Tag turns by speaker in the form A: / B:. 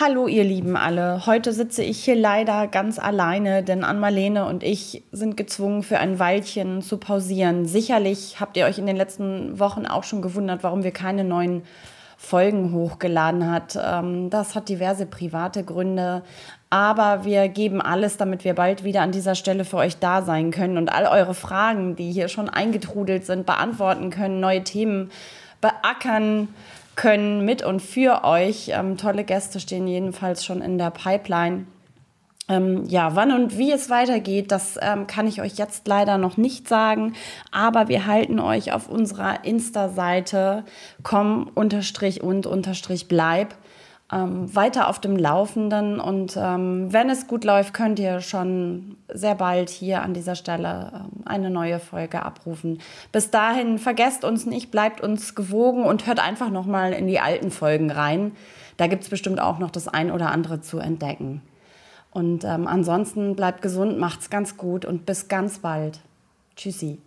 A: Hallo ihr Lieben alle, heute sitze ich hier leider ganz alleine, denn Ann-Marlene und ich sind gezwungen für ein Weilchen zu pausieren. Sicherlich habt ihr euch in den letzten Wochen auch schon gewundert, warum wir keine neuen Folgen hochgeladen hat. Ähm, das hat diverse private Gründe, aber wir geben alles, damit wir bald wieder an dieser Stelle für euch da sein können und all eure Fragen, die hier schon eingetrudelt sind, beantworten können, neue Themen beackern können mit und für euch. Ähm, tolle Gäste stehen jedenfalls schon in der Pipeline. Ähm, ja, wann und wie es weitergeht, das ähm, kann ich euch jetzt leider noch nicht sagen, aber wir halten euch auf unserer Insta-Seite komm unterstrich und unterstrich bleib ähm, weiter auf dem Laufenden. Und ähm, wenn es gut läuft, könnt ihr schon sehr bald hier an dieser Stelle ähm, eine neue Folge abrufen. Bis dahin vergesst uns nicht, bleibt uns gewogen und hört einfach nochmal in die alten Folgen rein. Da gibt es bestimmt auch noch das ein oder andere zu entdecken. Und ähm, ansonsten bleibt gesund, macht's ganz gut und bis ganz bald. Tschüssi.